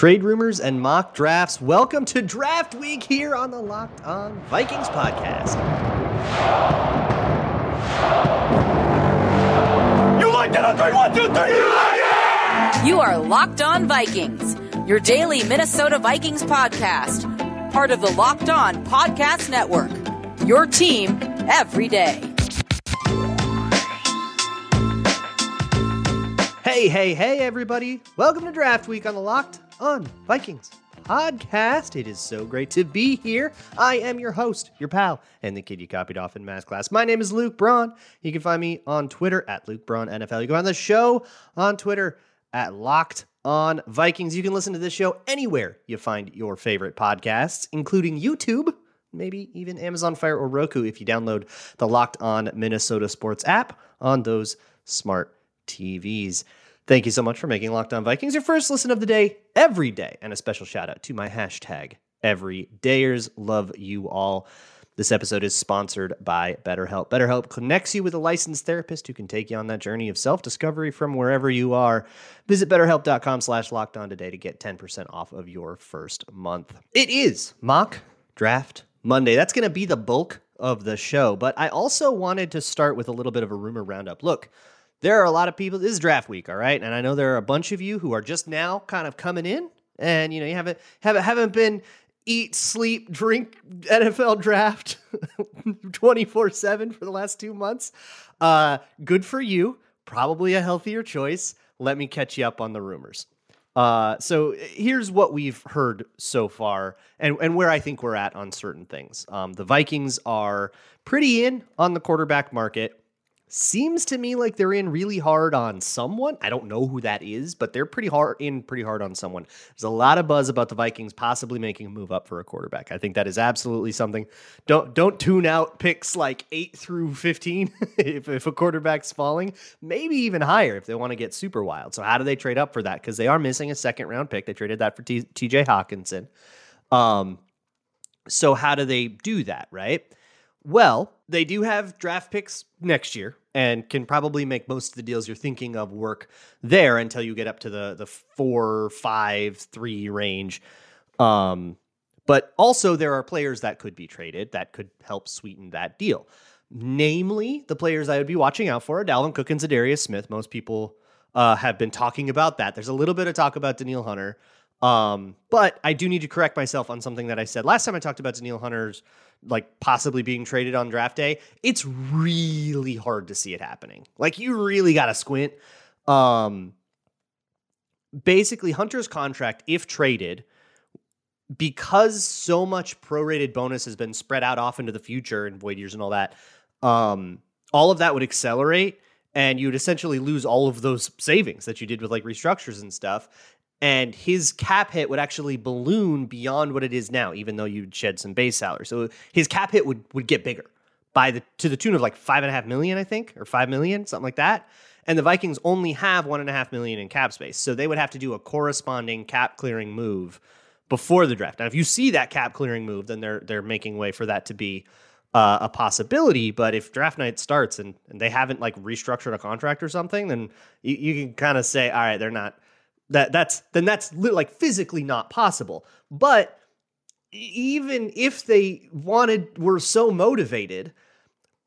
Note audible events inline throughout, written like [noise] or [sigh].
Trade rumors and mock drafts. Welcome to Draft Week here on the Locked On Vikings podcast. You like that on three, one, two, three. You like it! You are Locked On Vikings, your daily Minnesota Vikings podcast, part of the Locked On Podcast Network. Your team every day. Hey, hey, hey, everybody. Welcome to Draft Week on the Locked on Vikings podcast. It is so great to be here. I am your host, your pal, and the kid you copied off in math class. My name is Luke Braun. You can find me on Twitter at Luke Braun NFL. You can find the show on Twitter at Locked on Vikings. You can listen to this show anywhere you find your favorite podcasts, including YouTube, maybe even Amazon Fire or Roku if you download the Locked on Minnesota Sports app on those smart TVs. Thank you so much for making Locked On Vikings your first listen of the day every day. And a special shout out to my hashtag everydayers. Love you all. This episode is sponsored by BetterHelp. BetterHelp connects you with a licensed therapist who can take you on that journey of self-discovery from wherever you are. Visit betterhelp.com slash locked on today to get 10% off of your first month. It is mock draft Monday. That's going to be the bulk of the show. But I also wanted to start with a little bit of a rumor roundup. Look, there are a lot of people. This is draft week, all right, and I know there are a bunch of you who are just now kind of coming in, and you know you haven't haven't haven't been eat, sleep, drink NFL draft [laughs] 24 7 for the last two months. Uh, good for you. Probably a healthier choice. Let me catch you up on the rumors. Uh, so here's what we've heard so far and, and where I think we're at on certain things. Um, the Vikings are pretty in on the quarterback market seems to me like they're in really hard on someone. I don't know who that is, but they're pretty hard in pretty hard on someone. There's a lot of buzz about the Vikings possibly making a move up for a quarterback. I think that is absolutely something. Don't don't tune out picks like 8 through 15 [laughs] if, if a quarterback's falling, maybe even higher if they want to get super wild. So how do they trade up for that cuz they are missing a second round pick. They traded that for TJ Hockenson. Um so how do they do that, right? Well, they do have draft picks next year and can probably make most of the deals you're thinking of work there until you get up to the the four, five, three range. Um, but also there are players that could be traded that could help sweeten that deal. Namely, the players I would be watching out for are Dalvin Cook and Za'Darius Smith. Most people uh, have been talking about that. There's a little bit of talk about Danielle Hunter. Um, but I do need to correct myself on something that I said last time I talked about Danielle Hunter's like possibly being traded on draft day, it's really hard to see it happening. Like you really got to squint. Um, basically, Hunter's contract, if traded, because so much prorated bonus has been spread out off into the future and void years and all that, um, all of that would accelerate and you'd essentially lose all of those savings that you did with like restructures and stuff and his cap hit would actually balloon beyond what it is now, even though you'd shed some base salary. So his cap hit would would get bigger by the to the tune of like five and a half million, I think, or five million, something like that. And the Vikings only have one and a half million in cap space, so they would have to do a corresponding cap clearing move before the draft. Now, if you see that cap clearing move, then they're they're making way for that to be uh, a possibility. But if draft night starts and, and they haven't like restructured a contract or something, then you, you can kind of say, all right, they're not that that's then that's like physically not possible. But even if they wanted were so motivated,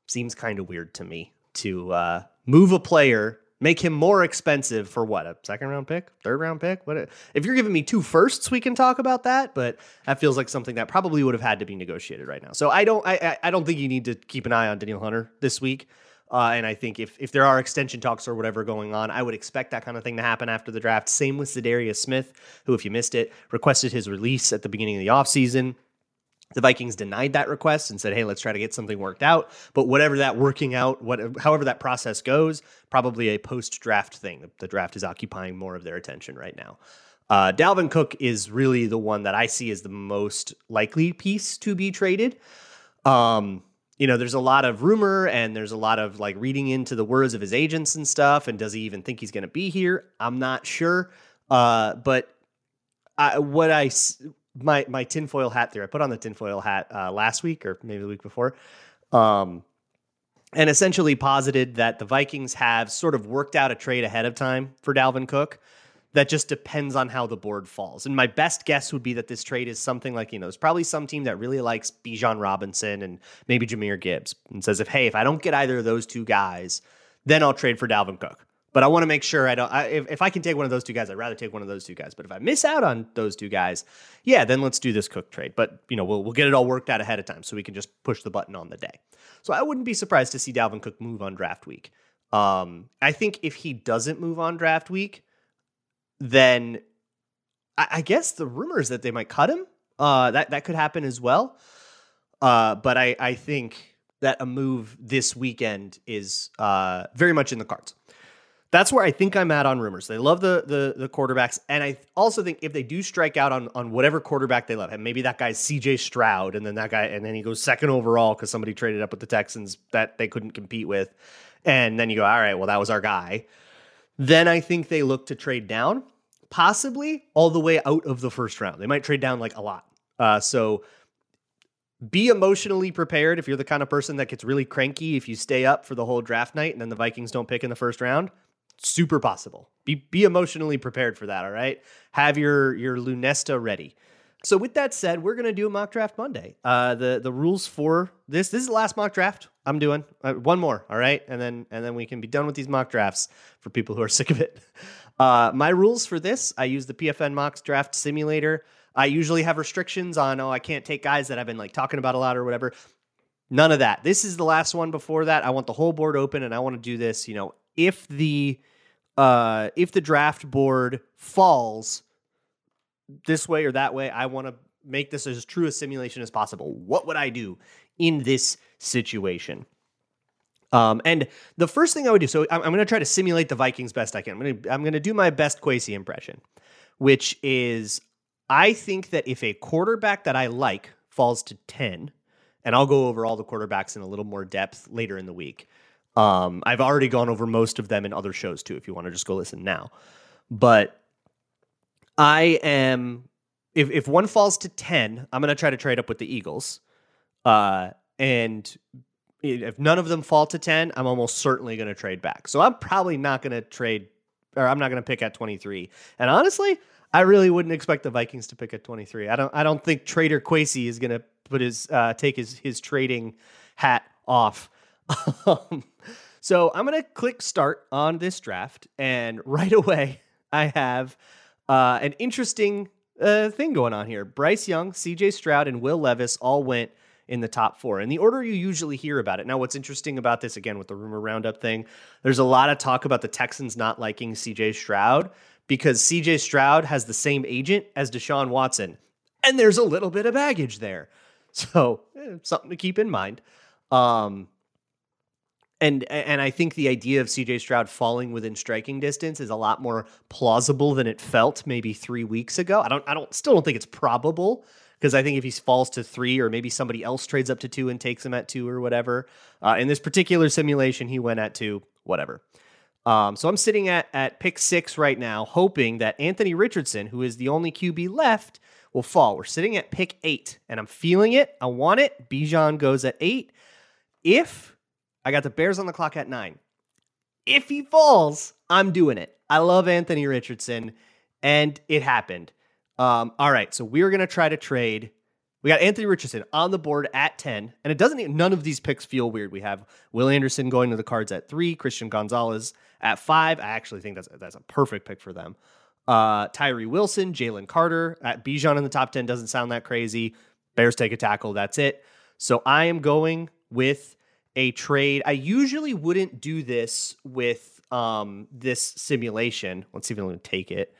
seems kind of weird to me to uh, move a player, make him more expensive for what a second round pick, third round pick. What if you're giving me two firsts? We can talk about that, but that feels like something that probably would have had to be negotiated right now. So I don't I I don't think you need to keep an eye on Danielle Hunter this week. Uh, and I think if if there are extension talks or whatever going on, I would expect that kind of thing to happen after the draft. Same with Za'Darius Smith, who, if you missed it, requested his release at the beginning of the offseason. The Vikings denied that request and said, "Hey, let's try to get something worked out." But whatever that working out, what however that process goes, probably a post-draft thing. The draft is occupying more of their attention right now. Uh, Dalvin Cook is really the one that I see as the most likely piece to be traded. Um, you know, there's a lot of rumor and there's a lot of like reading into the words of his agents and stuff. And does he even think he's going to be here? I'm not sure. Uh, but I, what I my my tinfoil hat there, I put on the tinfoil hat uh, last week or maybe the week before, um, and essentially posited that the Vikings have sort of worked out a trade ahead of time for Dalvin Cook that just depends on how the board falls. And my best guess would be that this trade is something like, you know, there's probably some team that really likes Bijan Robinson and maybe Jahmyr Gibbs and says, if, hey, if I don't get either of those two guys, then I'll trade for Dalvin Cook. But I want to make sure I don't. I, if, if I can take one of those two guys, I'd rather take one of those two guys. But if I miss out on those two guys, yeah, then let's do this Cook trade. But you know, we'll we'll get it all worked out ahead of time, so we can just push the button on the day. So I wouldn't be surprised to see Dalvin Cook move on draft week. Um, I think if he doesn't move on draft week, then I, I guess the rumors that they might cut him. Uh, that that could happen as well. Uh, but I I think that a move this weekend is uh very much in the cards that's where I think I'm at on rumors. They love the the the quarterbacks, and I also think if they do strike out on on whatever quarterback they love, and maybe that guy's C.J. Stroud, and then that guy, and then he goes second overall because somebody traded up with the Texans that they couldn't compete with, and then you go, all right, well that was our guy. Then I think they look to trade down, possibly all the way out of the first round. They might trade down like a lot. Uh, so be emotionally prepared if you're the kind of person that gets really cranky if you stay up for the whole draft night and then the Vikings don't pick in the first round super possible. Be be emotionally prepared for that, all right? Have your your Lunesta ready. So with that said, we're gonna do a mock draft Monday. Uh, the the rules for this this is the last mock draft I'm doing. Uh, one more, all right, and then and then we can be done with these mock drafts for people who are [laughs] sick of it. Uh, my rules for this, I use the PFN mock draft simulator. I usually have restrictions on oh I can't take guys that I've been like talking about a lot or whatever. None of that. This is the last one before that. I want the whole board open and I want to do this, you know, if the uh, if the draft board falls this way or that way, I want to make this as true a simulation as possible. What would I do in this situation? Um, and the first thing I would do, so I'm, I'm going to try to simulate the Vikings best I can. I'm going to do my best Kwesi impression, which is I think that if a quarterback that I like falls to ten, and I'll go over all the quarterbacks in a little more depth later in the week. Um, I've already gone over most of them in other shows too, if you want to just go listen now. But I am if if one falls to 10, I'm gonna try to trade up with the Eagles. Uh, and if none of them fall to 10, I'm almost certainly gonna trade back. So I'm probably not gonna trade or I'm not gonna pick at 23. And honestly, I really wouldn't expect the Vikings to pick at 23. I don't I don't think Trader Kwesi is gonna put his uh, take his his trading hat off [laughs] um, so I'm going to click start on this draft, and right [laughs] away I have uh, an interesting uh, thing going on here. Bryce Young, CJ Stroud, and Will Levis all went in the top four in the order you usually hear about it. Now, what's interesting about this, again, with the rumor roundup thing, there's a lot of talk about the Texans not liking CJ Stroud because CJ Stroud has the same agent as Deshaun Watson, and there's a little bit of baggage there. [laughs] So, eh, something to keep in mind. Um, and and I think the idea of CJ Stroud falling within striking distance is a lot more plausible than it felt maybe three weeks ago. I don't I don't still don't think it's probable because I think if he falls to three or maybe somebody else trades up to two and takes him at two or whatever. Uh, in this particular simulation, he went at two, whatever. Um, so I'm sitting at at pick six right now, hoping that Anthony Richardson, who is the only QB left, will fall. We're sitting at pick eight, and I'm feeling it. I want it. Bijan goes at eight. If I got the Bears on the clock at nine. If he falls, I'm doing it. I love Anthony Richardson, and it happened. Um, all right, so we're gonna try to trade. We got Anthony Richardson on the board at 10, and it doesn't none of these picks feel weird. We have Will Anderson going to the cards at three, Christian Gonzalez at five. I actually think that's that's a perfect pick for them. Uh, Tyree Wilson, Jalen Carter at Bijan in the top 10 doesn't sound that crazy. Bears take a tackle, that's it. So I am going with a trade. I usually wouldn't do this with um, this simulation. Let's see if I'm take it.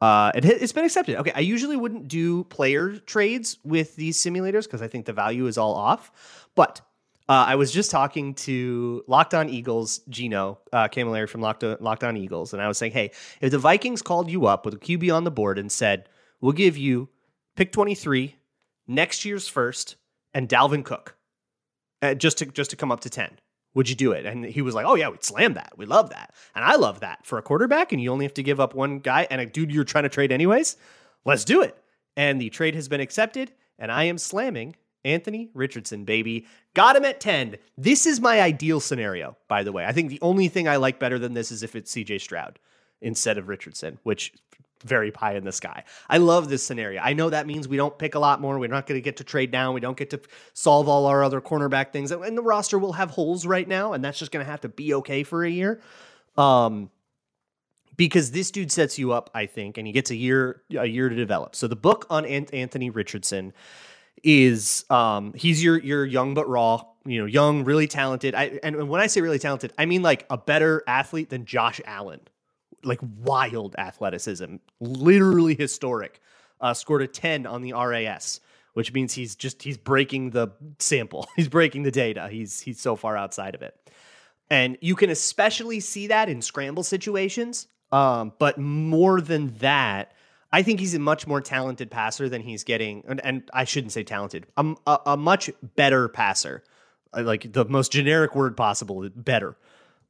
Uh, it, has been accepted. Okay, I usually wouldn't do player trades with these simulators because I think the value is all off. But uh, I was just talking to Locked On Eagles, Gino uh, Camilleri from Locked on, Locked On Eagles, and I was saying, hey, if the Vikings called you up with a QB on the board and said, we'll give you pick 23, next year's first, and Dalvin Cook, uh, just to just to come up to 10 would you do it? And he was like oh yeah we'd slam that. We love that. And i love that for a quarterback and you only have to give up one guy and a dude you're trying to trade anyways? Let's do it. And the trade has been accepted and i am slamming anthony richardson baby. Got him at 10 this is my ideal scenario by the way. I think the only thing i like better than this is if it's cj stroud instead of Richardson, which very pie in the sky. I love this scenario. I know that means we don't pick a lot more. We're not going to get to trade down. We don't get to solve all our other cornerback things. And the roster will have holes right now, and that's just going to have to be okay for a year. Um, because this dude sets you up, I think, and he gets a year a year to develop. So the book on Anthony Richardson is um, he's your your young but raw, you know, young, really talented. I, and when I say really talented, I mean like a better athlete than Josh Allen, like wild athleticism, literally historic. Uh, scored a ten on the RAS, which means he's just he's breaking the sample, [laughs] he's breaking the data. He's he's so far outside of it. And you can especially see that in scramble situations um, but more than that, I think he's a much more talented passer than he's getting, and, and I shouldn't say talented, a, a, a, much better passer, uh, like the most generic word possible, better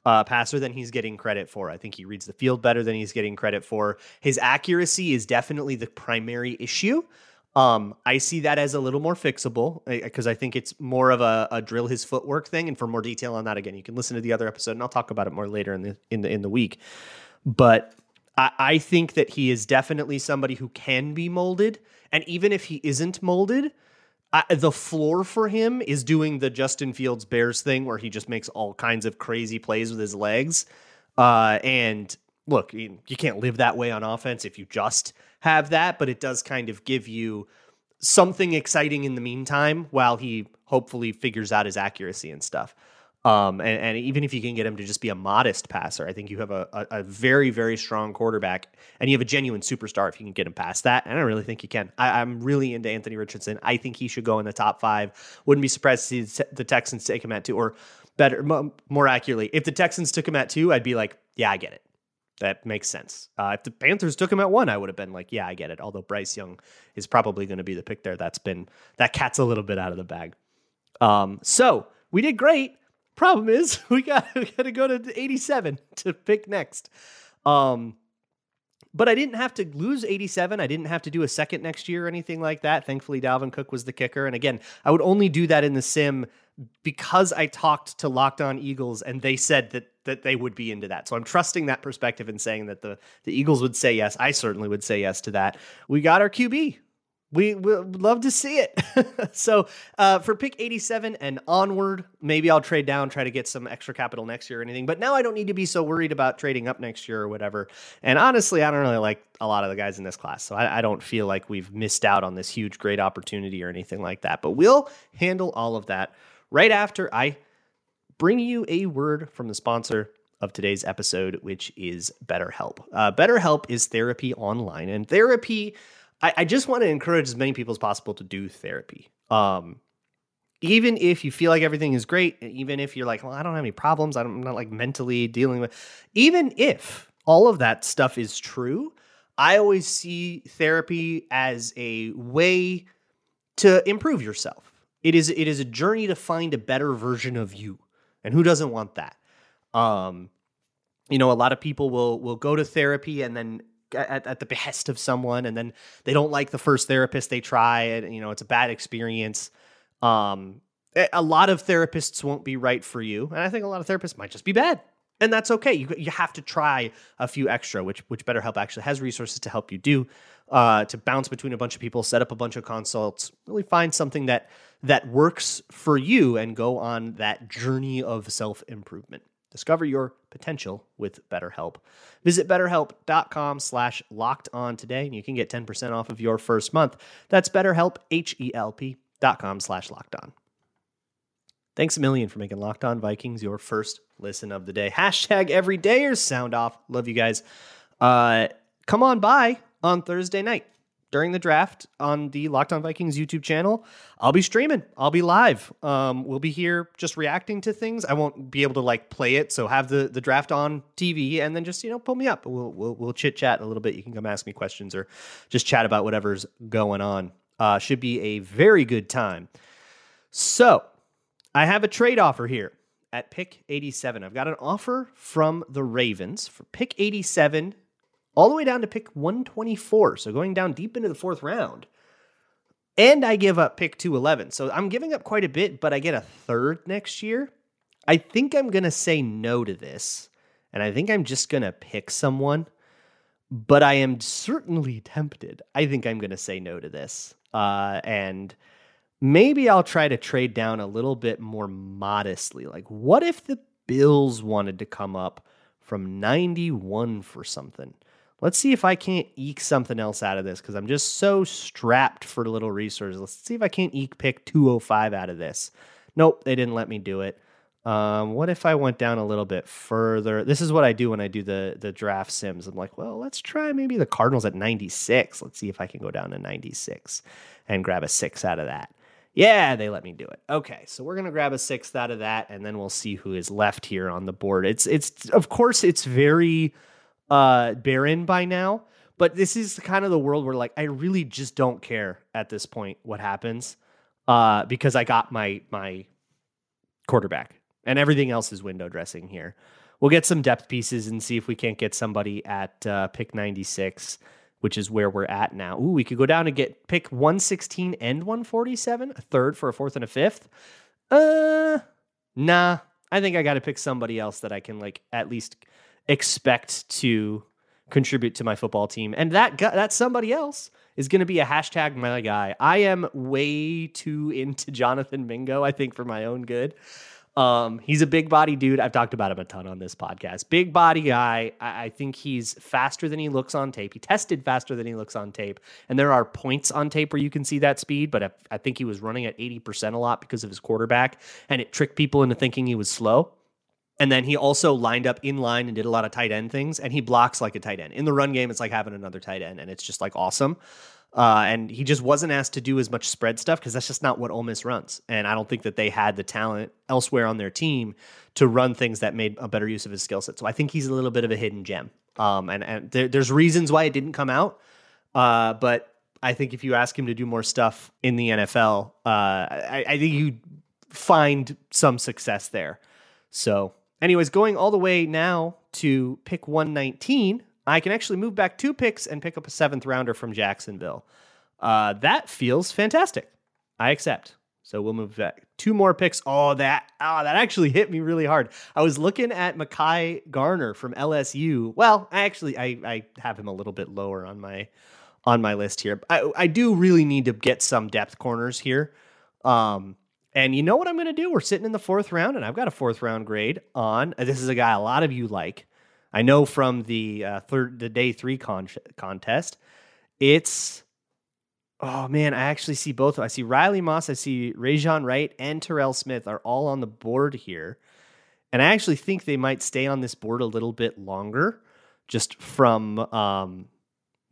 uh, passer than he's getting credit for. I think he reads the field better than he's getting credit for. His accuracy is definitely the primary issue. Um, I see that as a little more fixable because I think it's more of a, a, drill his footwork thing. And for more detail on that, again, you can listen to the other episode, and I'll talk about it more later in the in the in the week. But I, I think that he is definitely somebody who can be molded. And even if he isn't molded, I, the floor for him is doing the Justin Fields Bears thing where he just makes all kinds of crazy plays with his legs. Uh, and look, you, you can't live that way on offense if you just have that, but it does kind of give you something exciting in the meantime while he hopefully figures out his accuracy and stuff. Um, and, and, even if you can get him to just be a modest passer, I think you have a, a, a, very, very strong quarterback and you have a genuine superstar if you can get him past that. And I really think you can. I, am really into Anthony Richardson. I think he should go in the top five. Wouldn't be surprised to see the Texans take him at two, or better, more accurately, if the Texans took him at two, I'd be like, yeah, I get it. That makes sense. Uh, if the Panthers took him at one, I would have been like, yeah, I get it. Although Bryce Young is probably going to be the pick there. That's been, that cat's a little bit out of the bag. Um, so we did great. Problem is, [laughs] we got we got to go to 87 to pick next. Um, but I didn't have to lose 87. I didn't have to do a second next year or anything like that. Thankfully, Dalvin Cook was the kicker. And again, I would only do that in the sim because I talked to Locked On Eagles and they said that that they would be into that. So I'm trusting that perspective and saying that the the Eagles would say yes. I certainly would say yes to that. We got our QB we would love to see it. [laughs] so uh, for pick 87 and onward, maybe I'll trade down, try to get some extra capital next year or anything. But now I don't need to be so worried about trading up next year or whatever. And honestly, I don't really like a lot of the guys in this class. So I, I don't feel like we've missed out on this huge, great opportunity or anything like that. But we'll handle all of that right after I bring you a word from the sponsor of today's episode, which is BetterHelp. Uh, BetterHelp is therapy online, and therapy I, I just want to encourage as many people as possible to do therapy. Um, even if you feel like everything is great, even if you're like, well, I don't have any problems, I'm not like mentally dealing with, even if all of that stuff is true, I always see therapy as a way to improve yourself. It is it is a journey to find a better version of you, and who doesn't want that? Um, you know, a lot of people will will go to therapy and then at, at the behest of someone and then they don't like the first therapist they try and you know it's a bad experience. Um a lot of therapists won't be right for you and i think a lot of therapists might just be bad and that's okay. You, you have to try a few extra which which betterhelp actually has resources to help you do uh, to bounce between a bunch of people set up a bunch of consults really find something that that works for you and go on that journey of self-improvement Discover your potential with BetterHelp. Visit betterhelp.com slash locked on today and you can get 10% off of your first month. That's betterhelp, H-E-L-P dot com slash locked on. Thanks a million for making Locked On Vikings your first listen of the day. Hashtag everydayers sound off. Love you guys. Uh, come on by on Thursday night during the draft on the Locked On Vikings YouTube channel. I'll be streaming. I'll be live. Um, we'll be here just reacting to things. I won't be able to like play it, so have the the draft on TV and then just you know pull me up. We'll we'll, we'll chit chat a little bit. You can come ask me questions or just chat about whatever's going on. Uh, should be a very good time. So I have a trade offer here at pick 87. I've got an offer from the Ravens for pick 87 all the way down to pick 124. So going down deep into the fourth round. And I give up pick 211. So I'm giving up quite a bit, but I get a third next year. I think I'm going to say no to this. And I think I'm just going to pick someone but I am certainly tempted. I think I'm going to say no to this. Uh, and maybe I'll try to trade down a little bit more modestly. Like, what if the Bills wanted to come up from 91 for something? Let's see if I can't eke something else out of this because I'm just so strapped for little resources. Let's see if I can't eke pick 205 out of this. Nope, they didn't let me do it. Um, what if I went down a little bit further? This is what I do when I do the the draft sims. I'm like, well, let's try maybe the Cardinals at 96. Let's see if I can go down to 96 and grab a six out of that. Yeah, they let me do it. Okay, so we're gonna grab a sixth out of that, and then we'll see who is left here on the board. It's it's of course it's very uh barren by now, but this is kind of the world where like I really just don't care at this point what happens. Uh, because I got my my quarterback and everything else is window dressing here. We'll get some depth pieces and see if we can't get somebody at uh, pick 96, which is where we're at now. Ooh, we could go down and get pick 116 and 147, a third for a fourth and a fifth. Uh, nah. I think I got to pick somebody else that I can like at least expect to contribute to my football team, and that guy, that somebody else is going to be a hashtag my guy. I am way too into Jonathan Mingo. I think for my own good. Um, he's a big body dude. I've talked about him a ton on this podcast. Big body guy. I, I, think he's faster than he looks on tape. He tested faster than he looks on tape. And there are points on tape where you can see that speed, but I, I think he was running at 80% a lot because of his quarterback, and it tricked people into thinking he was slow. And then he also lined up in line and did a lot of tight end things, and he blocks like a tight end. In the run game, it's like having another tight end, and it's just like awesome. Uh, and he just wasn't asked to do as much spread stuff because that's just not what Ole Miss runs. And I don't think that they had the talent elsewhere on their team to run things that made a better use of his skill set. So I think he's a little bit of a hidden gem. Um, and and there, there's reasons why it didn't come out. Uh, but I think if you ask him to do more stuff in the NFL, uh, I, I think you find some success there. So, anyways, going all the way now to pick 119, I can actually move back two picks and pick up a seventh rounder from Jacksonville. Uh, that feels fantastic. I accept. So we'll move back. Two more picks. Oh, that oh, that actually hit me really hard. I was looking at Mekhi Garner from LSU. Well, I actually I, I have him a little bit lower on my on my list here. I, I do really need to get some depth corners here. Um, and you know what I'm going to do? We're sitting in the fourth round, and I've got a fourth round grade on. This is a guy a lot of you like. I know from the uh, third the day three con- contest, it's oh man, I actually see both. I see Riley Moss, I see Rejzohn Wright, and Terrell Smith are all on the board here, and I actually think they might stay on this board a little bit longer, just from um,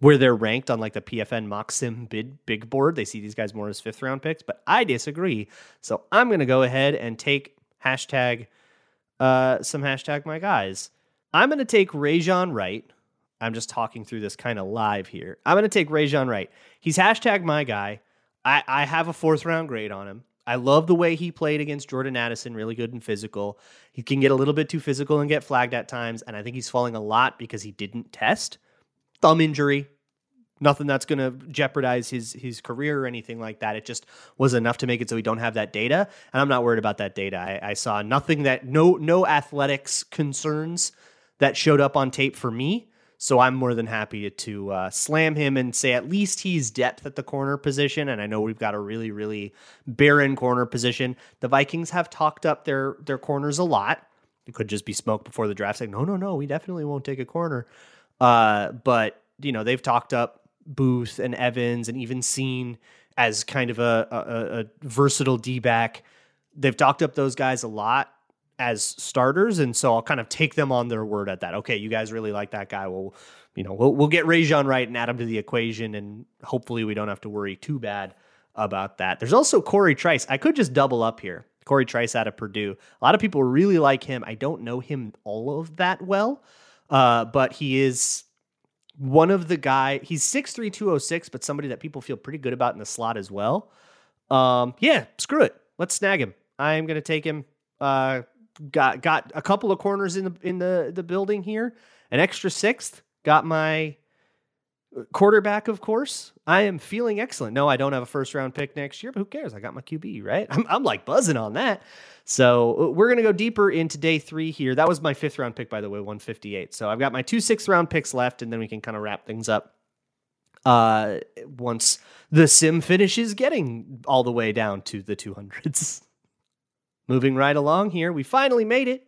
where they're ranked on like the PFN Moxim bid big board. They see these guys more as fifth round picks, but I disagree. So I'm gonna go ahead and take hashtag uh, some hashtag my guys. I'm going to take Rejzohn Wright. I'm just talking through this kind of live here. I'm going to take Rejzohn Wright. He's hashtag my guy. I, I have a fourth round grade on him. I love the way he played against Jordan Addison, really good and physical. He can get a little bit too physical and get flagged at times, and I think he's falling a lot because he didn't test. Thumb injury, nothing that's going to jeopardize his his career or anything like that. It just was enough to make it so we don't have that data, and I'm not worried about that data. I, I saw nothing that no no athletics concerns that showed up on tape for me. So I'm more than happy to uh, slam him and say at least he's depth at the corner position. And I know we've got a really, really barren corner position. The Vikings have talked up their their corners a lot. It could just be smoke before the draft saying, no, no, no, we definitely won't take a corner. Uh, but you know they've talked up Booth and Evans and even seen as kind of a, a, a versatile D back. They've talked up those guys a lot as starters, and so I'll kind of take them on their word at that. Okay, you guys really like that guy. Well, you know, we'll we'll get Rejzohn Wright and add him to the equation, and hopefully we don't have to worry too bad about that. There's also Corey Trice. I could just double up here. Corey Trice out of Purdue. A lot of people really like him. I don't know him all of that well, uh, but he is one of the guy. He's 6'3", 206, but somebody that people feel pretty good about in the slot as well. Um, yeah, screw it. Let's snag him. I'm to take him. Uh, got got a couple of corners in the in the the building here. An extra sixth. Got my Quarterback, of course. I am feeling excellent. No, I don't have a first round pick next year, but who cares? I got my QB, right? I'm, I'm like buzzing on that. So uh, we're going to go deeper into day three here. That was my fifth round pick, by the way, 158. So I've got my two sixth round picks left, and then we can kind of wrap things up uh, once the sim finishes getting all the way down to the 200s. [laughs] Moving right along here, we finally made it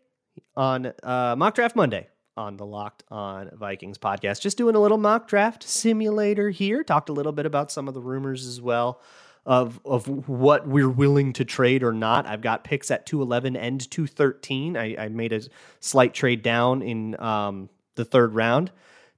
on uh, Mock Draft Monday on the Locked On Vikings podcast. Just doing a little mock draft simulator here. Talked a little bit about some of the rumors as well of of what we're willing to trade or not. I've got picks at 211 and 213. I, I made a slight trade down in um, the third round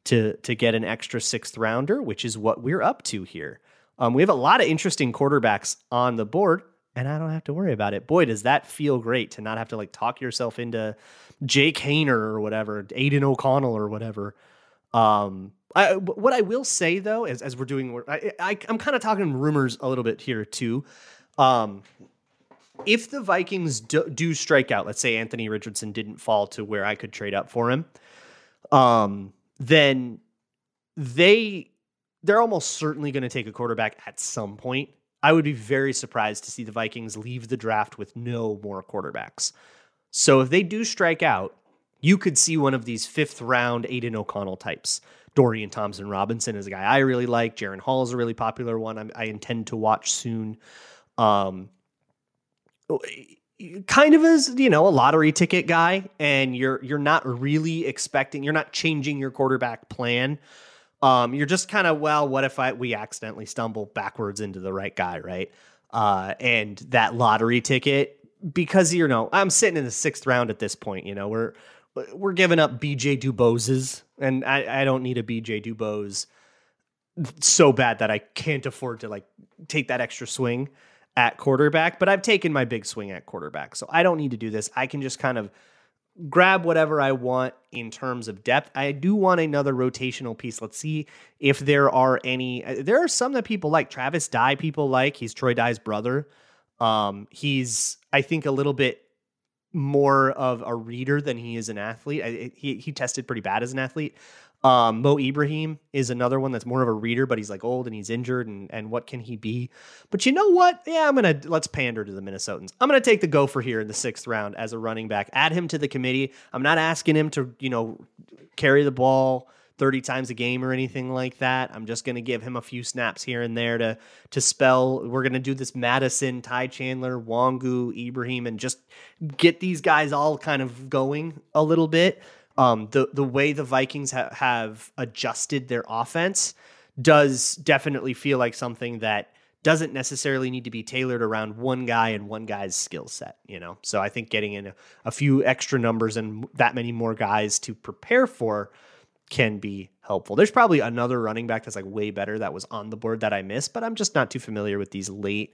to to get an extra sixth rounder, which is what we're up to here. Um, we have a lot of interesting quarterbacks on the board, and I don't have to worry about it. Boy, does that feel great to not have to like talk yourself into Jake Haener or whatever, Aidan O'Connell or whatever. Um, I, what I will say though, as, as we're doing, I, I, am kind of talking rumors a little bit here too. Um, if the Vikings do, do, strike out, let's say Anthony Richardson didn't fall to where I could trade up for him, um, then they they're almost certainly going to take a quarterback at some point. I would be very surprised to see the Vikings leave the draft with no more quarterbacks. So if they do strike out, you could see one of these fifth round Aidan O'Connell types. Dorian Thompson Robinson is a guy I really like. Jaren Hall is a really popular one I'm, i intend to watch soon. Um, kind of as you know a lottery ticket guy, and you're you're not really expecting, you're not changing your quarterback plan. Um, you're just kind of well, what if I we accidentally stumble backwards into the right guy, right? Uh, and that lottery ticket because you know I'm sitting in the sixth round at this point. You know we're we're giving up BJ Duboses, and I, I don't need a BJ Dubose so bad that I can't afford to like take that extra swing at quarterback. But I've taken my big swing at quarterback, so I don't need to do this. I can just kind of grab whatever I want in terms of depth. I do want another rotational piece. Let's see if there are any. Uh, there are some that people like. Travis Dye, people like. He's Troy Dye's brother. Um, he's I think a little bit more of a reader than he is an athlete. I, he he tested pretty bad as an athlete. Um, Mo Ibrahim is another one that's more of a reader, but he's like old and he's injured, and and what can he be? But you know what? Yeah, I'm gonna let's pander to the Minnesotans. I'm gonna take the gopher here in the sixth round as a running back. Add him to the committee. I'm not asking him to you know carry the ball 30 times a game or anything like that. I'm just going to give him a few snaps here and there to to spell. We're going to do this Mattison, Ty Chandler, Nwangwu, Ibrahim, and just get these guys all kind of going a little bit. Um, the the way the Vikings ha- have adjusted their offense does definitely feel like something that doesn't necessarily need to be tailored around one guy and one guy's skill set, you know. So I think getting in a, a few extra numbers and that many more guys to prepare for can be helpful. There's probably another running back that's like way better that was on the board that I missed, but I'm just not too familiar with these late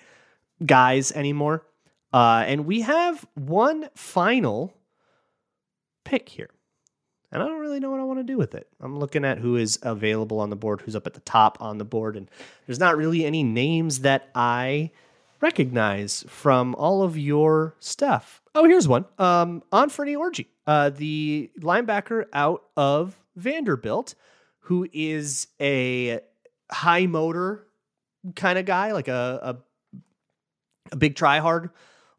guys anymore. Uh, and we have one final pick here. And I don't really know what I want to do with it. I'm looking at who is available on the board, who's up at the top on the board, and there's not really any names that I recognize from all of your stuff. Oh, here's one. Um, Anfernee Orji, uh, the linebacker out of Vanderbilt, who is a high motor kind of guy, like a a, a big try hard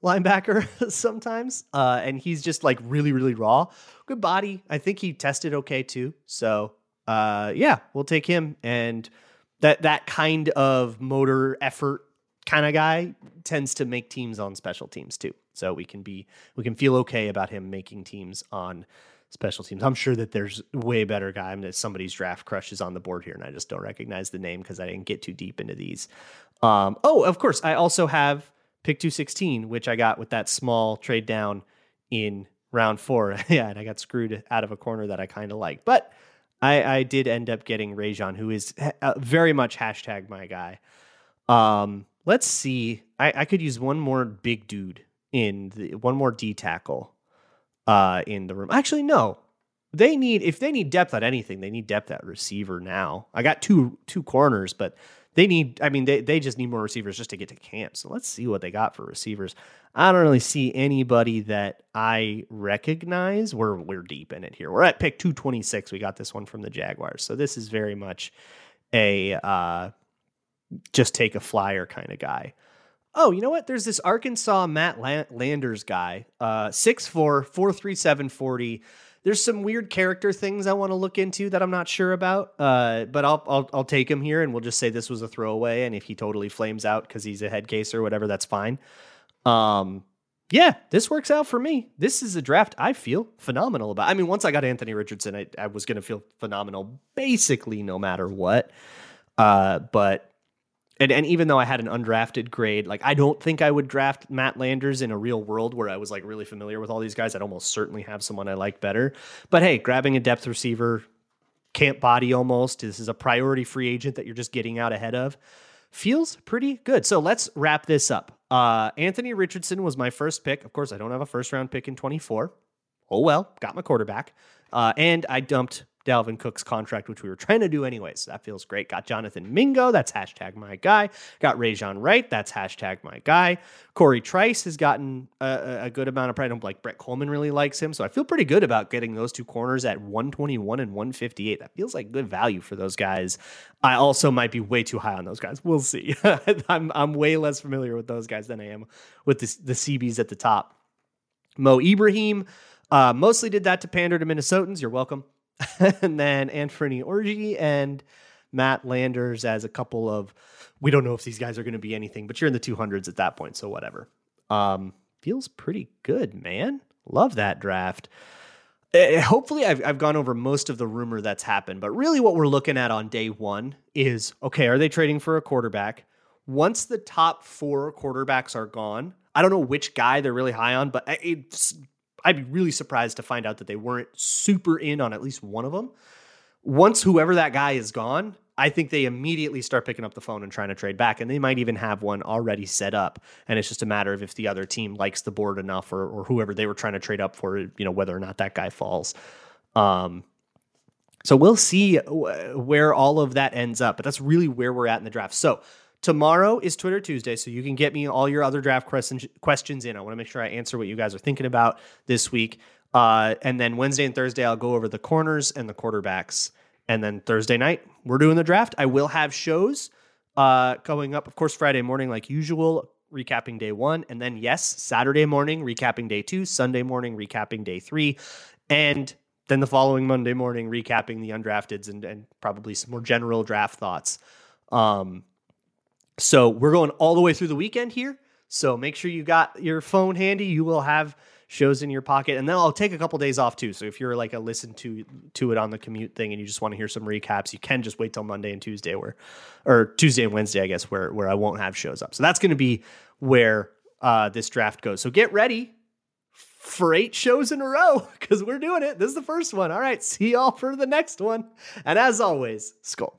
linebacker [laughs] sometimes. Uh, and he's just like really, really raw. Good body. I think he tested okay too. So uh, yeah, we'll take him. And that that kind of motor effort kind of guy tends to make teams on special teams too. So we can be we can feel okay about him making teams on special teams. I'm sure that there's way better guy. I mean, somebody's draft crush is on the board here, and I just don't recognize the name because I didn't get too deep into these. Um, oh, of course, I also have pick 216, which I got with that small trade down in round four. [laughs] yeah, and I got screwed out of a corner that I kind of like, but I, I, did end up getting Rejzohn, who is uh, very much hashtag my guy. Um, let's see. I, I could use one more big dude in the one more D tackle uh, in the room. Actually, no. They need if they need depth at anything, they need depth at receiver now. I got two two corners, but they need I mean they they just need more receivers just to get to camp. So let's see what they got for receivers. I don't really see anybody that I recognize. We're we're deep in it here. We're at pick 226. We got this one from the Jaguars. So this is very much a uh, just take a flyer kind of guy. Oh, you know what? There's this Arkansas Matt Landers guy, uh, 6'4, 437 40. There's some weird character things I want to look into that I'm not sure about, uh, but I'll, I'll I'll take him here, and we'll just say this was a throwaway. And if he totally flames out because he's a head case or whatever, that's fine. Um, yeah, this works out for me. This is a draft I feel phenomenal about. I mean, once I got Anthony Richardson, I, I was going to feel phenomenal basically no matter what. Uh, but and, and even though I had an undrafted grade, like I don't think I would draft Matt Landers in a real world where I was like really familiar with all these guys. I'd almost certainly have someone I like better. But hey, grabbing a depth receiver, camp body almost. This is a priority free agent that you're just getting out ahead of. Feels pretty good. So let's wrap this up. Uh, Anthony Richardson was my first pick. Of course, I don't have a first round pick in 24. Oh well, got my quarterback. Uh, and I dumped Dalvin Cook's contract, which we were trying to do anyways. So that feels great. Got Jonathan Mingo. That's hashtag my guy. Got Rejzohn Wright. That's hashtag my guy. Corey Trice has gotten a, a good amount of pride. I'm Like Brett Coleman really likes him. So I feel pretty good about getting those two corners at 121 and 158. That feels like good value for those guys. I also might be way too high on those guys. We'll see. [laughs] I'm, I'm way less familiar with those guys than I am with the, the CBs at the top. Mo Ibrahim uh, mostly did that to pander to Minnesotans. You're welcome. [laughs] and then Anthony Orji and Matt Landers as a couple of. We don't know if these guys are going to be anything, but you're in the 200s at that point, so whatever. Um, feels pretty good, man. Love that draft. Uh, hopefully, I've, I've gone over most of the rumor that's happened, but really, what we're looking at on day one is okay, are they trading for a quarterback? Once the top four quarterbacks are gone, I don't know which guy they're really high on, but it's I'd be really surprised to find out that they weren't super in on at least one of them. Once whoever that guy is gone, I think they immediately start picking up the phone and trying to trade back, and they might even have one already set up. And it's just a matter of if the other team likes the board enough, or, or whoever they were trying to trade up for, you know, whether or not that guy falls. Um, so we'll see where all of that ends up, but that's really where we're at in the draft. So Tomorrow is Twitter Tuesday, so you can get me all your other draft questions in. I want to make sure I answer what you guys are thinking about this week. Uh, and then Wednesday and Thursday, I'll go over the corners and the quarterbacks. And then Thursday night, we're doing the draft. I will have shows uh, going up, of course, Friday morning, like usual, recapping day one. And then, yes, Saturday morning, recapping day two, Sunday morning, recapping day three. And then the following Monday morning, recapping the undrafteds and, and probably some more general draft thoughts. Um, so we're going all the way through the weekend here. So make sure you got your phone handy. You will have shows in your pocket, and then I'll take a couple days off too. So if you're like a listen to to it on the commute thing, and you just want to hear some recaps, you can just wait till Monday and Tuesday, where or Tuesday and Wednesday, I guess, where where I won't have shows up. So that's going to be where uh, this draft goes. So get ready for eight shows in a row [laughs] because we're doing it. This is the first one. All right, see y'all for the next one. And as always, Skol.